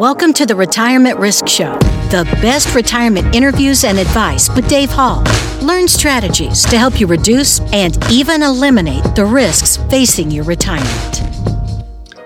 Welcome to the Retirement Risk Show, the best retirement interviews and advice with Dave Hall. Learn strategies to help you reduce and even eliminate the risks facing your retirement.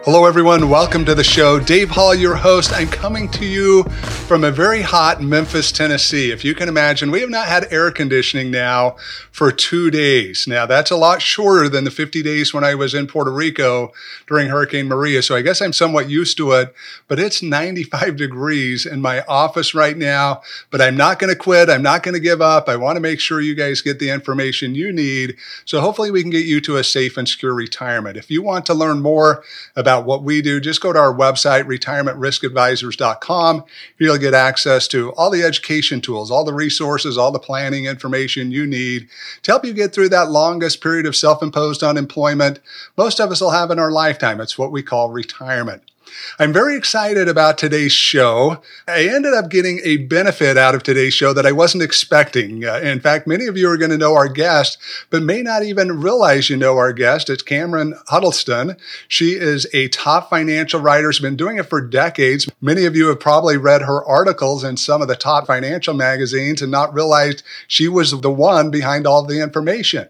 Hello, everyone. Welcome to the show. Dave Hall, your host. I'm coming to you from a very hot Memphis, Tennessee. If you can imagine, we have not had air conditioning now for two days. Now, that's a lot shorter than the 50 days when I was in Puerto Rico during Hurricane Maria. So I guess I'm somewhat used to it, but it's 95 degrees in my office right now. But I'm not going to quit. I'm not going to give up. I want to make sure you guys get the information you need. So hopefully we can get you to a safe and secure retirement. If you want to learn more about about what we do, just go to our website, retirementriskadvisors.com. You'll get access to all the education tools, all the resources, all the planning information you need to help you get through that longest period of self imposed unemployment most of us will have in our lifetime. It's what we call retirement. I'm very excited about today's show. I ended up getting a benefit out of today's show that I wasn't expecting. Uh, in fact, many of you are going to know our guest, but may not even realize you know our guest. It's Cameron Huddleston. She is a top financial writer, has been doing it for decades. Many of you have probably read her articles in some of the top financial magazines and not realized she was the one behind all the information.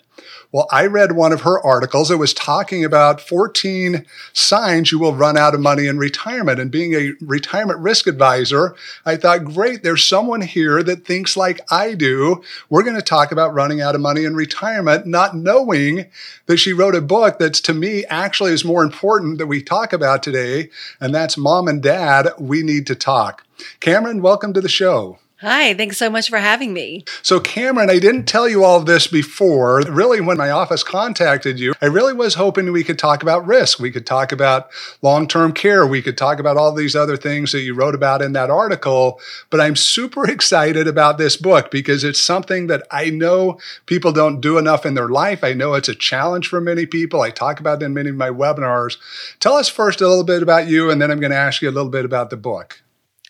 Well, I read one of her articles. It was talking about 14 signs you will run out of money in retirement. And being a retirement risk advisor, I thought, great, there's someone here that thinks like I do. We're going to talk about running out of money in retirement, not knowing that she wrote a book that's to me actually is more important that we talk about today. And that's Mom and Dad, We Need to Talk. Cameron, welcome to the show. Hi, thanks so much for having me. So, Cameron, I didn't tell you all this before. Really, when my office contacted you, I really was hoping we could talk about risk. We could talk about long term care. We could talk about all these other things that you wrote about in that article. But I'm super excited about this book because it's something that I know people don't do enough in their life. I know it's a challenge for many people. I talk about it in many of my webinars. Tell us first a little bit about you, and then I'm going to ask you a little bit about the book.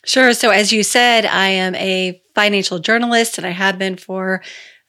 Sure. So, as you said, I am a financial journalist and I have been for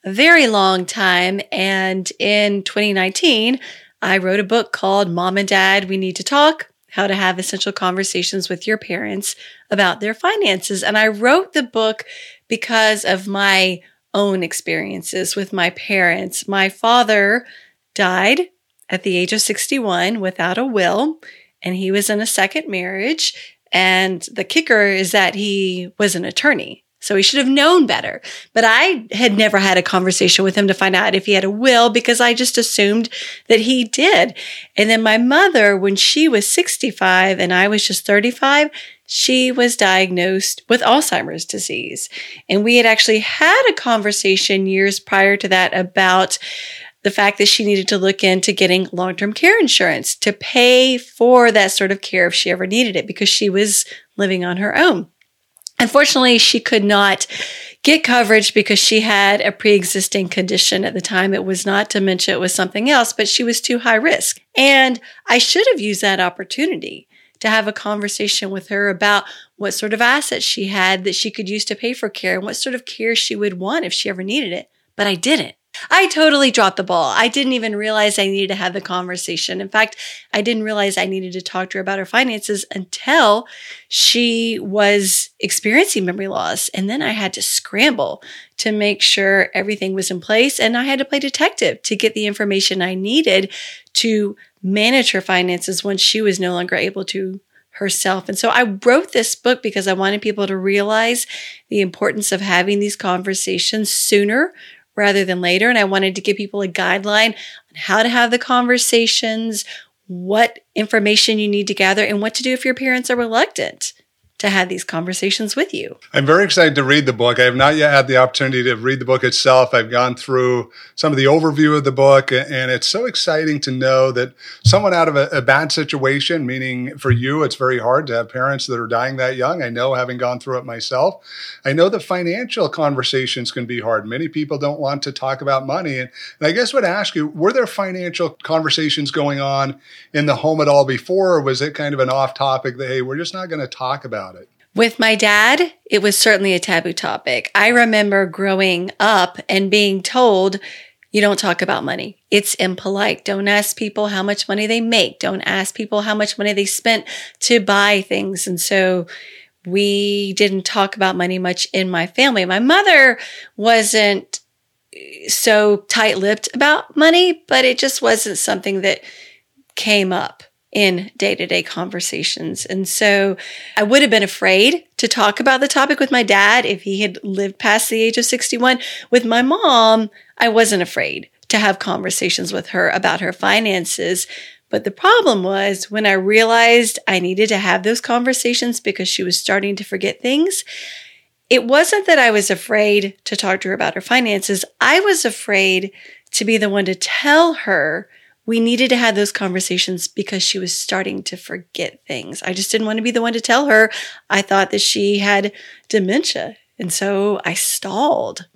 a very long time. And in 2019, I wrote a book called Mom and Dad, We Need to Talk How to Have Essential Conversations with Your Parents About Their Finances. And I wrote the book because of my own experiences with my parents. My father died at the age of 61 without a will, and he was in a second marriage. And the kicker is that he was an attorney. So he should have known better. But I had never had a conversation with him to find out if he had a will because I just assumed that he did. And then my mother, when she was 65 and I was just 35, she was diagnosed with Alzheimer's disease. And we had actually had a conversation years prior to that about the fact that she needed to look into getting long term care insurance to pay for that sort of care if she ever needed it because she was living on her own. Unfortunately, she could not get coverage because she had a pre existing condition at the time. It was not dementia, it was something else, but she was too high risk. And I should have used that opportunity to have a conversation with her about what sort of assets she had that she could use to pay for care and what sort of care she would want if she ever needed it. But I didn't. I totally dropped the ball. I didn't even realize I needed to have the conversation. In fact, I didn't realize I needed to talk to her about her finances until she was experiencing memory loss. And then I had to scramble to make sure everything was in place. And I had to play detective to get the information I needed to manage her finances when she was no longer able to herself. And so I wrote this book because I wanted people to realize the importance of having these conversations sooner rather than later. And I wanted to give people a guideline on how to have the conversations, what information you need to gather, and what to do if your parents are reluctant to have these conversations with you. I'm very excited to read the book. I have not yet had the opportunity to read the book itself. I've gone through some of the overview of the book, and it's so exciting to know that someone out of a, a bad situation, meaning for you, it's very hard to have parents that are dying that young. I know having gone through it myself. I know that financial conversations can be hard. Many people don't want to talk about money. And, and I guess I would ask you, were there financial conversations going on in the home at all before, or was it kind of an off topic that, hey, we're just not going to talk about? With my dad, it was certainly a taboo topic. I remember growing up and being told, you don't talk about money. It's impolite. Don't ask people how much money they make. Don't ask people how much money they spent to buy things. And so we didn't talk about money much in my family. My mother wasn't eh, so tight lipped about money, but it just wasn't something that came up in day to day conversations. And so I would have been afraid to talk about the topic with my dad if he had lived past the age of 61. With my mom, I wasn't afraid to have conversations with her about her finances. But the problem was when I realized I needed to have those conversations because she was starting to forget things. It wasn't that I was afraid to talk to her about her finances. I was afraid to be the one to tell her we needed to have those conversations because she was starting to forget things. I just didn't want to be the one to tell her. I thought that she had dementia. And so I stalled.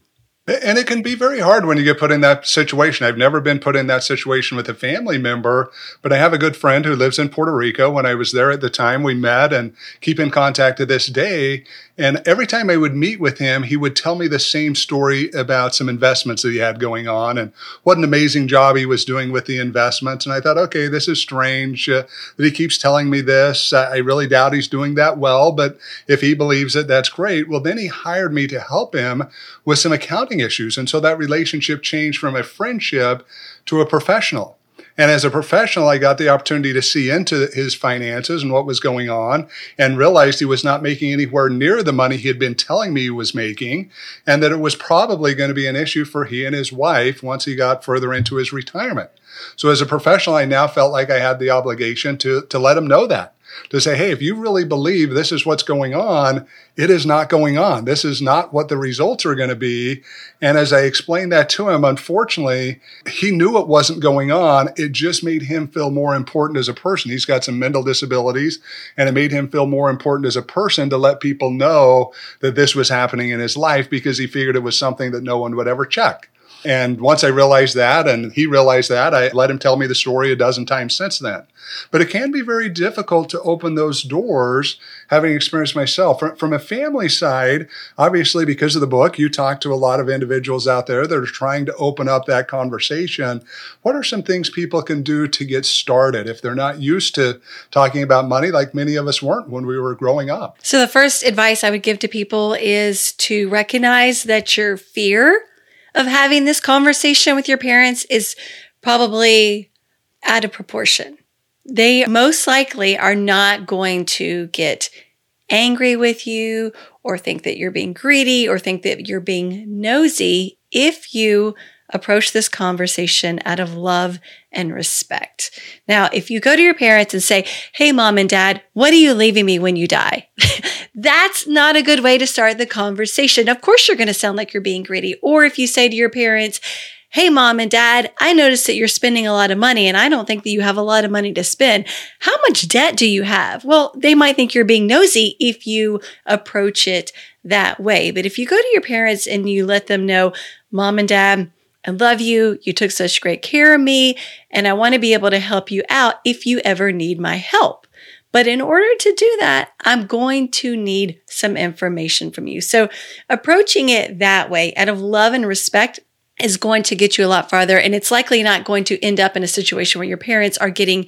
And it can be very hard when you get put in that situation. I've never been put in that situation with a family member, but I have a good friend who lives in Puerto Rico. When I was there at the time, we met and keep in contact to this day. And every time I would meet with him, he would tell me the same story about some investments that he had going on and what an amazing job he was doing with the investments. And I thought, okay, this is strange uh, that he keeps telling me this. I really doubt he's doing that well, but if he believes it, that's great. Well, then he hired me to help him with some accounting issues. And so that relationship changed from a friendship to a professional. And as a professional, I got the opportunity to see into his finances and what was going on and realized he was not making anywhere near the money he had been telling me he was making and that it was probably going to be an issue for he and his wife once he got further into his retirement. So as a professional, I now felt like I had the obligation to, to let him know that to say, hey, if you really believe this is what's going on, it is not going on. This is not what the results are going to be. And as I explained that to him, unfortunately, he knew it wasn't going on. It just made him feel more important as a person. He's got some mental disabilities, and it made him feel more important as a person to let people know that this was happening in his life because he figured it was something that no one would ever check. And once I realized that and he realized that, I let him tell me the story a dozen times since then. But it can be very difficult to open those doors, having experienced myself. From, a family side, obviously, because of the book, you talk to a lot of individuals out there that are trying to open up that conversation. What are some things people can do to get started if they're not used to talking about money like many of us weren't when we were growing up? So, the first advice I would give to people is to recognize that your fear of having this conversation with your parents is probably out of proportion. They most likely are not going to get angry with you or think that you're being greedy or think that you're being nosy if you approach this conversation out of love and respect. Now, if you go to your parents and say, Hey, mom and dad, what are you leaving me when you die? That's not a good way to start the conversation. Of course, you're going to sound like you're being greedy. Or if you say to your parents, Hey, mom and dad, I noticed that you're spending a lot of money and I don't think that you have a lot of money to spend. How much debt do you have? Well, they might think you're being nosy if you approach it that way. But if you go to your parents and you let them know, mom and dad, I love you. You took such great care of me and I want to be able to help you out if you ever need my help. But in order to do that, I'm going to need some information from you. So approaching it that way out of love and respect is going to get you a lot farther. And it's likely not going to end up in a situation where your parents are getting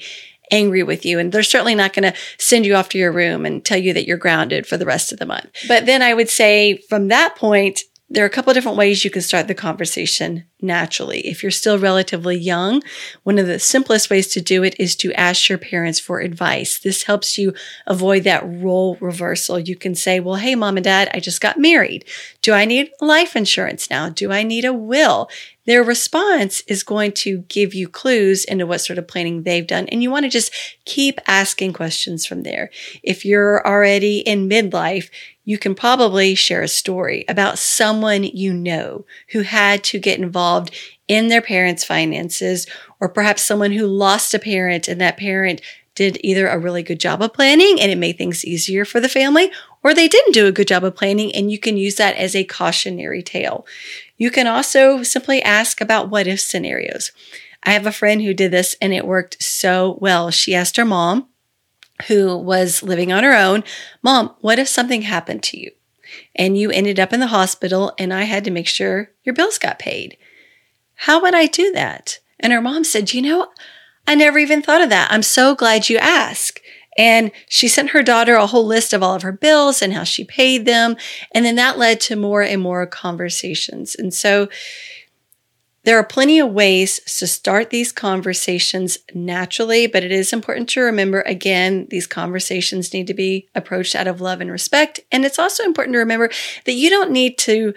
angry with you. And they're certainly not going to send you off to your room and tell you that you're grounded for the rest of the month. But then I would say from that point, there are a couple of different ways you can start the conversation naturally. If you're still relatively young, one of the simplest ways to do it is to ask your parents for advice. This helps you avoid that role reversal. You can say, well, hey, mom and dad, I just got married. Do I need life insurance now? Do I need a will? Their response is going to give you clues into what sort of planning they've done. And you want to just keep asking questions from there. If you're already in midlife, you can probably share a story about someone you know who had to get involved in their parents' finances, or perhaps someone who lost a parent and that parent did either a really good job of planning and it made things easier for the family, or they didn't do a good job of planning and you can use that as a cautionary tale. You can also simply ask about what if scenarios. I have a friend who did this and it worked so well. She asked her mom, who was living on her own, Mom, what if something happened to you and you ended up in the hospital and I had to make sure your bills got paid? How would I do that? And her mom said, You know, I never even thought of that. I'm so glad you asked. And she sent her daughter a whole list of all of her bills and how she paid them. And then that led to more and more conversations. And so there are plenty of ways to start these conversations naturally, but it is important to remember again, these conversations need to be approached out of love and respect. And it's also important to remember that you don't need to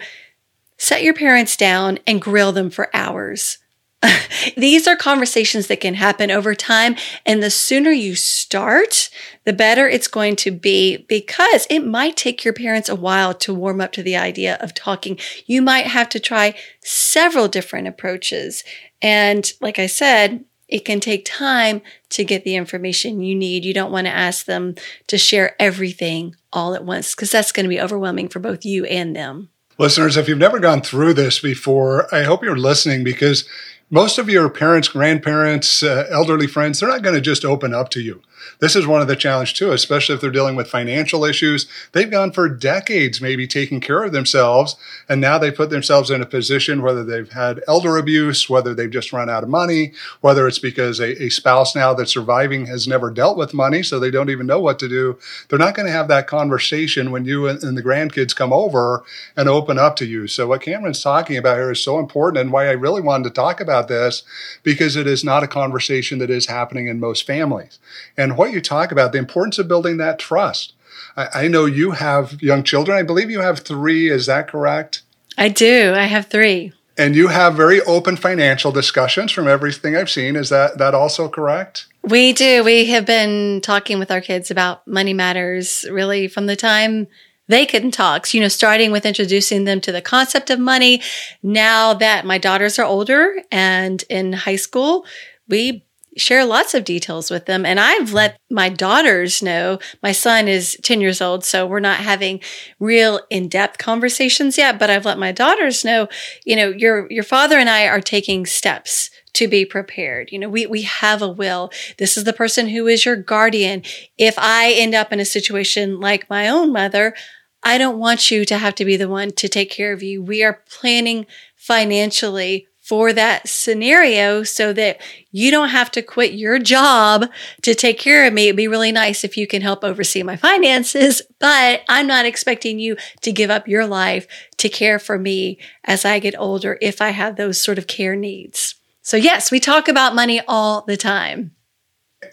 set your parents down and grill them for hours. These are conversations that can happen over time. And the sooner you start, the better it's going to be because it might take your parents a while to warm up to the idea of talking. You might have to try several different approaches. And like I said, it can take time to get the information you need. You don't want to ask them to share everything all at once because that's going to be overwhelming for both you and them. Listeners, if you've never gone through this before, I hope you're listening because most of your parents, grandparents, uh, elderly friends, they're not going to just open up to you. This is one of the challenge too, especially if they're dealing with financial issues. They've gone for decades, maybe taking care of themselves. And now they put themselves in a position, whether they've had elder abuse, whether they've just run out of money, whether it's because a, a spouse now that's surviving has never dealt with money, so they don't even know what to do. They're not going to have that conversation when you and, and the grandkids come over and open up to you. So what Cameron's talking about here is so important and why I really wanted to talk about this because it is not a conversation that is happening in most families. And what you talk about, the importance of building that trust. I, I know you have young children. I believe you have three. Is that correct? I do. I have three. And you have very open financial discussions from everything I've seen. Is that that also correct? We do. We have been talking with our kids about money matters really from the time they couldn't talk. So, you know, starting with introducing them to the concept of money. Now that my daughters are older and in high school, we share lots of details with them. And I've let my daughters know, my son is 10 years old, so we're not having real in-depth conversations yet, but I've let my daughters know, you know, your, your father and I are taking steps to be prepared. You know, we, we have a will. This is the person who is your guardian. If I end up in a situation like my own mother, I don't want you to have to be the one to take care of you. We are planning financially for that scenario so that you don't have to quit your job to take care of me. It'd be really nice if you can help oversee my finances, but I'm not expecting you to give up your life to care for me as I get older if I have those sort of care needs. So yes, we talk about money all the time.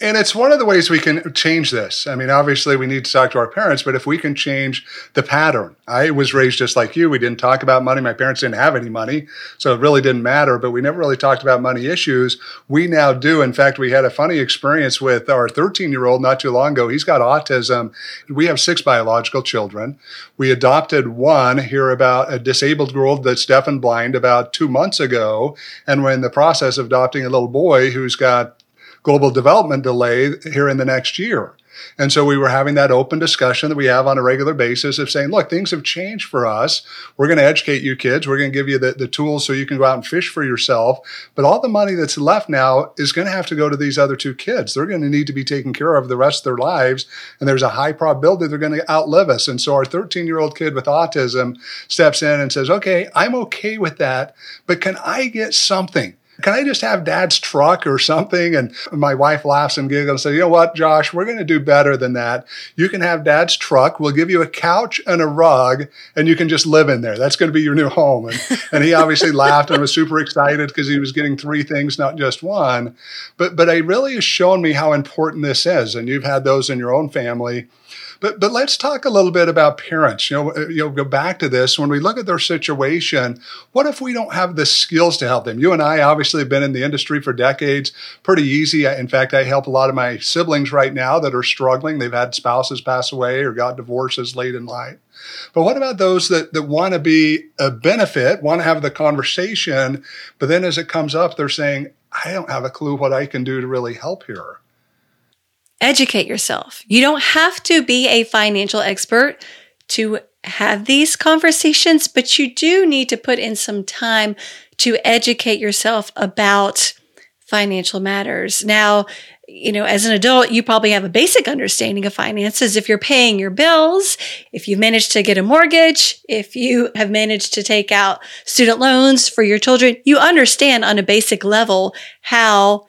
And it's one of the ways we can change this. I mean, obviously, we need to talk to our parents, but if we can change the pattern, I was raised just like you. We didn't talk about money. My parents didn't have any money, so it really didn't matter, but we never really talked about money issues. We now do. In fact, we had a funny experience with our 13 year old not too long ago. He's got autism. We have six biological children. We adopted one here about a disabled girl that's deaf and blind about two months ago. And we're in the process of adopting a little boy who's got global development delay here in the next year. And so we were having that open discussion that we have on a regular basis of saying, look, things have changed for us. We're going to educate you kids. We're going to give you the, the tools so you can go out and fish for yourself. But all the money that's left now is going to have to go to these other two kids. They're going to need to be taken care of the rest of their lives. And there's a high probability they're going to outlive us. And so our 13 year old kid with autism steps in and says, okay, I'm okay with that, but can I get something? Can I just have dad's truck or something? And my wife laughs and giggles and says, you know what, Josh, we're going to do better than that. You can have dad's truck. We'll give you a couch and a rug and you can just live in there. That's going to be your new home. And, and he obviously laughed and was super excited because he was getting three things, not just one. But, but it really has shown me how important this is. And you've had those in your own family. But but let's talk a little bit about parents. You know, uh, you know, go back to this when we look at their situation. What if we don't have the skills to help them? You and I obviously have been in the industry for decades. Pretty easy. In fact, I help a lot of my siblings right now that are struggling. They've had spouses pass away or got divorces late in life. But what about those that, that want to be a benefit, want to have the conversation, but then as it comes up, they're saying, I don't have a clue what I can do to really help here educate yourself. You don't have to be a financial expert to have these conversations, but you do need to put in some time to educate yourself about financial matters. Now, you know, as an adult, you probably have a basic understanding of finances. If you're paying your bills, if you've managed to get a mortgage, if you have managed to take out student loans for your children, you understand on a basic level how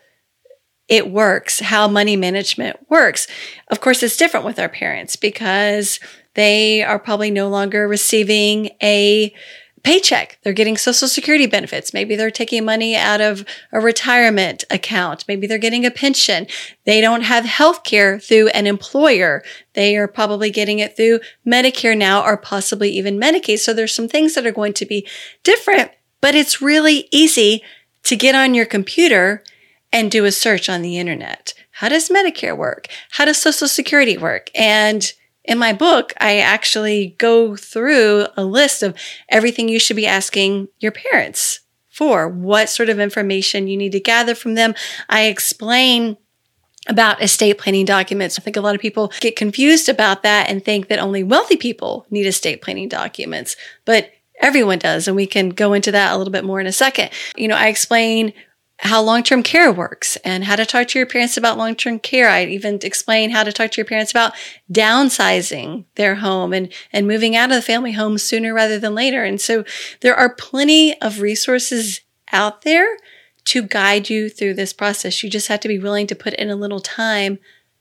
it works, how money management works. Of course, it's different with our parents because they are probably no longer receiving a paycheck. They're getting social security benefits. Maybe they're taking money out of a retirement account. Maybe they're getting a pension. They don't have health care through an employer. They are probably getting it through Medicare now or possibly even Medicaid. So there's some things that are going to be different, but it's really easy to get on your computer and do a search on the internet. How does Medicare work? How does social security work? And in my book, I actually go through a list of everything you should be asking your parents for, what sort of information you need to gather from them. I explain about estate planning documents. I think a lot of people get confused about that and think that only wealthy people need estate planning documents, but everyone does. And we can go into that a little bit more in a second. You know, I explain how long-term care works and how to talk to your parents about long-term care. I even explain how to talk to your parents about downsizing their home and, and moving out of the family home sooner rather than later. And so there are plenty of resources out there to guide you through this process. You just have to be willing to put in a little time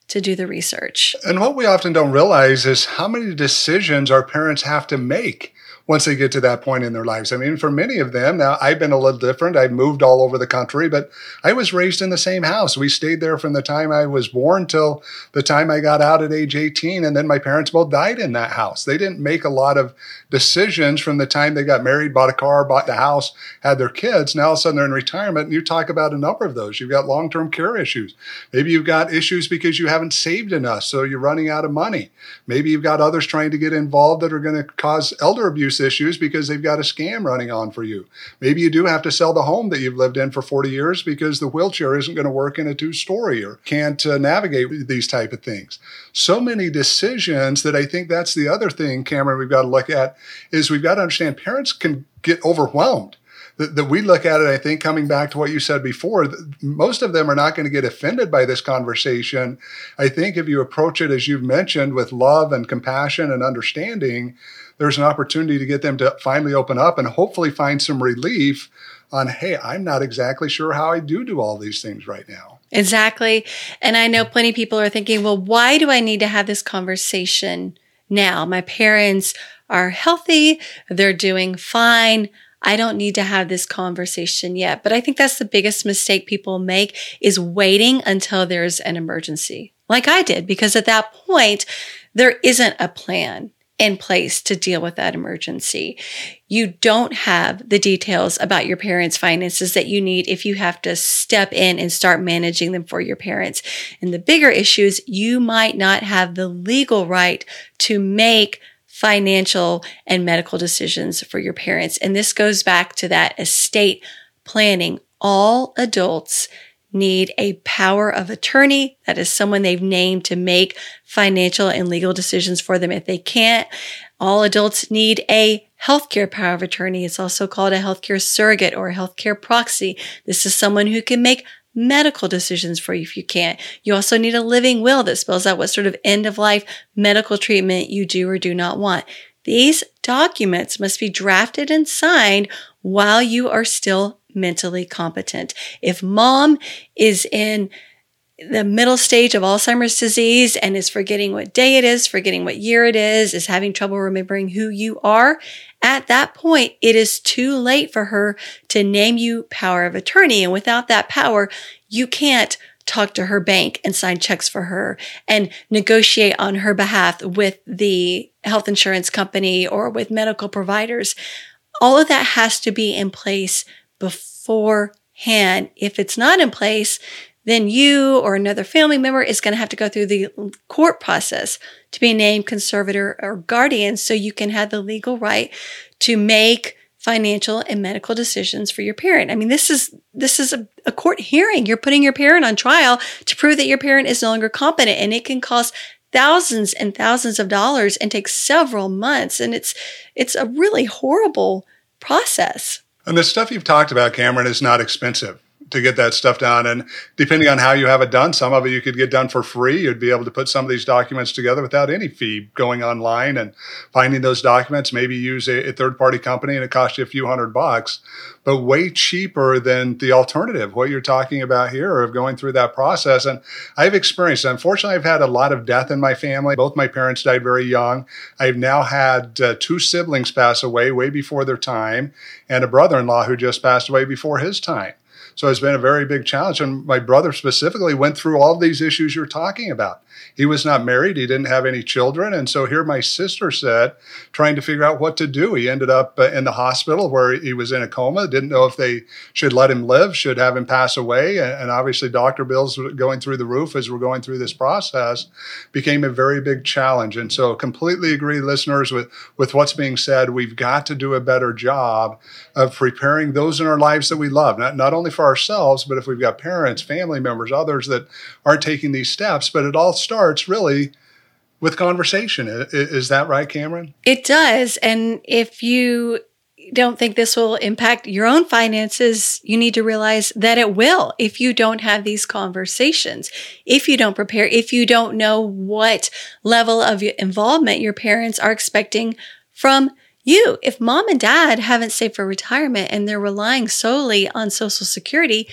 to do the research. And what we often don't realize is how many decisions our parents have to make once they get to that point in their lives. I mean, for many of them, now I've been a little different. I've moved all over the country, but I was raised in the same house. We stayed there from the time I was born till the time I got out at age 18. And then my parents both died in that house. They didn't make a lot of decisions from the time they got married, bought a car, bought the house, had their kids. Now all of a sudden they're in retirement. And you talk about a number of those. You've got long term care issues. Maybe you've got issues because you haven't saved enough. So you're running out of money. Maybe you've got others trying to get involved that are going to cause elder abuse issues because they've got a scam running on for you. Maybe you do have to sell the home that you've lived in for 40 years because the wheelchair isn't going to work in a two story or can't uh, navigate these type of things. So many decisions that I think that's the other thing, Cameron, we've got to look at is we've got to understand parents can get overwhelmed that, we look at it, I think, coming back to what you said before, most of them are not going to get offended by this conversation. I think if you approach it, as you've mentioned, with love and compassion and understanding, there's an opportunity to get them to finally open up and hopefully find some relief on, hey, I'm not exactly sure how I do do all these things right now. Exactly. And I know plenty of people are thinking, well, why do I need to have this conversation now? My parents are healthy. They're doing fine. I don't need to have this conversation yet. But I think that's the biggest mistake people make is waiting until there's an emergency, like I did, because at that point, there isn't a plan in place to deal with that emergency. You don't have the details about your parents' finances that you need if you have to step in and start managing them for your parents. And the bigger issues, you might not have the legal right to make financial and medical decisions for your parents. And this goes back to that estate planning. All adults need a power of attorney. That is someone they've named to make financial and legal decisions for them. If they can't, all adults need a healthcare power of attorney. It's also called a healthcare surrogate or a healthcare proxy. This is someone who can make medical decisions for you if you can't. You also need a living will that spells out what sort of end of life medical treatment you do or do not want. These documents must be drafted and signed while you are still mentally competent. If mom is in the middle stage of Alzheimer's disease and is forgetting what day it is, forgetting what year it is, is having trouble remembering who you are, at that point, it is too late for her to name you power of attorney. And without that power, you can't talk to her bank and sign checks for her and negotiate on her behalf with the health insurance company or with medical providers. All of that has to be in place beforehand. If it's not in place, then you or another family member is going to have to go through the court process to be named conservator or guardian so you can have the legal right to make financial and medical decisions for your parent. I mean, this is, this is a, a, court hearing. You're putting your parent on trial to prove that your parent is no longer competent and it can cost thousands and thousands of dollars and take several months. And it's, it's a really horrible process. And the stuff you've talked about, Cameron, is not expensive to get that stuff done. And depending on how you have it done, some of it you could get done for free. You'd be able to put some of these documents together without any fee going online and finding those documents. Maybe use a, a third party company and it costs you a few hundred bucks, but way cheaper than the alternative, what you're talking about here of going through that process. And I've experienced, unfortunately, I've had a lot of death in my family. Both my parents died very young. I've now had uh, two siblings pass away way before their time and a brother in law who just passed away before his time. So it's been a very big challenge. And my brother specifically went through all these issues you're talking about. He was not married, he didn't have any children. And so here my sister said, trying to figure out what to do. He ended up uh, in the hospital where he was in a coma, didn't know if they should let him live, should have him pass away. And obviously, doctor bills going through the roof as we're going through this process became a very big challenge. And so, completely agree, listeners, with, with what's being said. We've got to do a better job of preparing those in our lives that we love, not, not only for ourselves, but if we've got parents, family members, others that aren't taking these steps. But it all starts really with conversation. Is that right, Cameron? It does. And if you don't think this will impact your own finances, you need to realize that it will if you don't have these conversations, if you don't prepare, if you don't know what level of involvement your parents are expecting from you. If mom and dad haven't saved for retirement and they're relying solely on Social Security,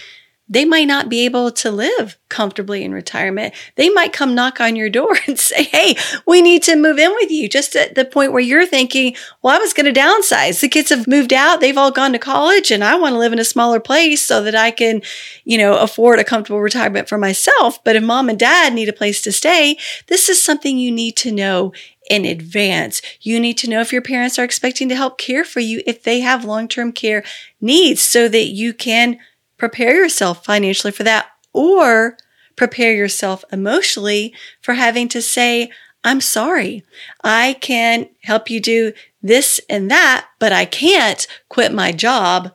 they might not be able to live comfortably in retirement. They might come knock on your door and say, Hey, we need to move in with you. Just at the point where you're thinking, well, I was going to downsize. The kids have moved out. They've all gone to college and I want to live in a smaller place so that I can, you know, afford a comfortable retirement for myself. But if mom and dad need a place to stay, this is something you need to know in advance. You need to know if your parents are expecting to help care for you if they have long-term care needs so that you can prepare yourself financially for that or prepare yourself emotionally for having to say, I'm sorry. I can help you do this and that, but I can't quit my job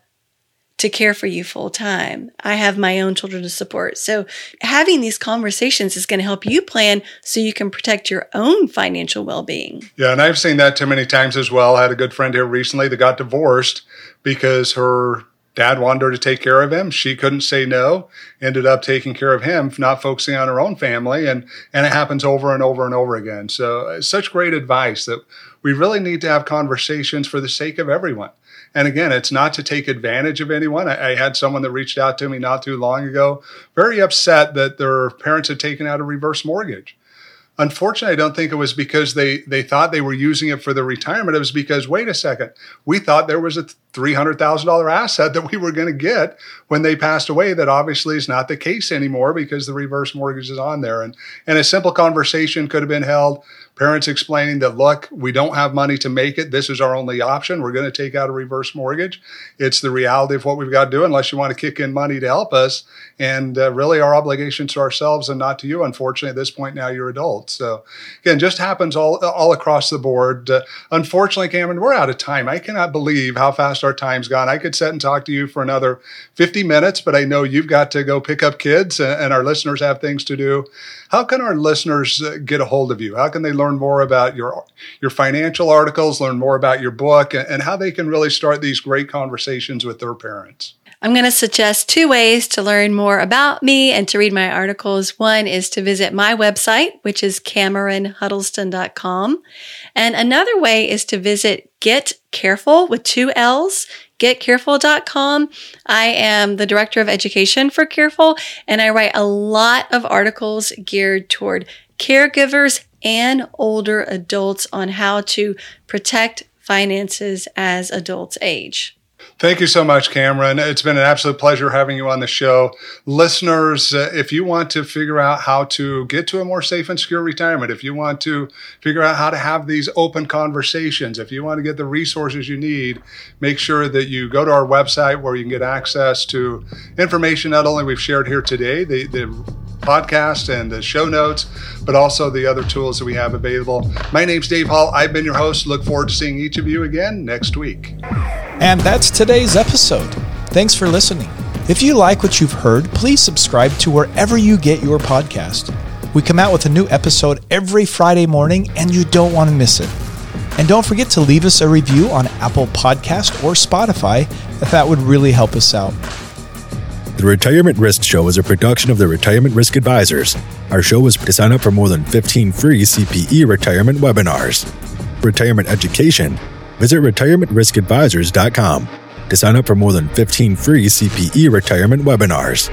to care for you full time. I have my own children to support. So having these conversations is going to help you plan so you can protect your own financial well-being. Yeah, and I've seen that too many times as well. I had a good friend here recently that got divorced because her Dad wanted her to take care of him. She couldn't say no. Ended up taking care of him, not focusing on her own family, and and it happens over and over and over again. So uh, such great advice that we really need to have conversations for the sake of everyone. And again, it's not to take advantage of anyone. I, I, had someone that reached out to me not too long ago, very upset that their parents had taken out a reverse mortgage. Unfortunately, I don't think it was because they, they thought they were using it for their retirement. It was because, wait a second, we thought there was a $300,000 asset that we were going to get when they passed away. That obviously is not the case anymore because the reverse mortgage is on there. And, and a simple conversation could have been held parents explaining that, look, we don't have money to make it. This is our only option. We're going to take out a reverse mortgage. It's the reality of what we've got to do unless you want to kick in money to help us. And uh, really, our obligation to ourselves and not to you. Unfortunately, at this point now, you're adults. So again, just happens all, all across the board. Uh, unfortunately, Cameron, we're out of time. I cannot believe how fast our time's gone. I could sit and talk to you for another 50 minutes, but I know you've got to go pick up kids and, and our listeners have things to do. How can our listeners uh, get a hold of you? How can they learn more about your your financial articles, learn more about your book, and how they can really start these great conversations with their parents? I'm going to suggest two ways to learn more about me and to read my articles. One is to visit my website, which is CameronHuddleston.com. And another way is to visit Get Carefull with two L's, getcarefull.com. I am the director of education for Carefull, and I write a lot of articles geared toward caregivers and older adults on how to protect finances as adults age. Thank you so much, Cameron. It's been an absolute pleasure having you on the show. Listeners, uh, if you want to figure out how to get to a more safe and secure retirement, if you want to figure out how to have these open conversations, if you want to get the resources you need, make sure that you go to our website where you can get access to information not only we've shared here today, the, the podcast and the show notes, but also the other tools that we have available. My name's Dave Hall. I've been your host. Look forward to seeing each of you again next week. And that's today's episode. Thanks for listening. If you like what you've heard, please subscribe to wherever you get your podcast. We come out with a new episode every Friday morning, and you don't want to miss it. And don't forget to leave us a review on Apple Podcast or Spotify, if that would really help us out. The Retirement Risk Show is a production of the Retirement Risk Advisors. Our show was to sign up for more than 15 free CPE retirement webinars. Retirement education, visit retirementriskadvisors.com to sign up for more than 15 free CPE retirement webinars.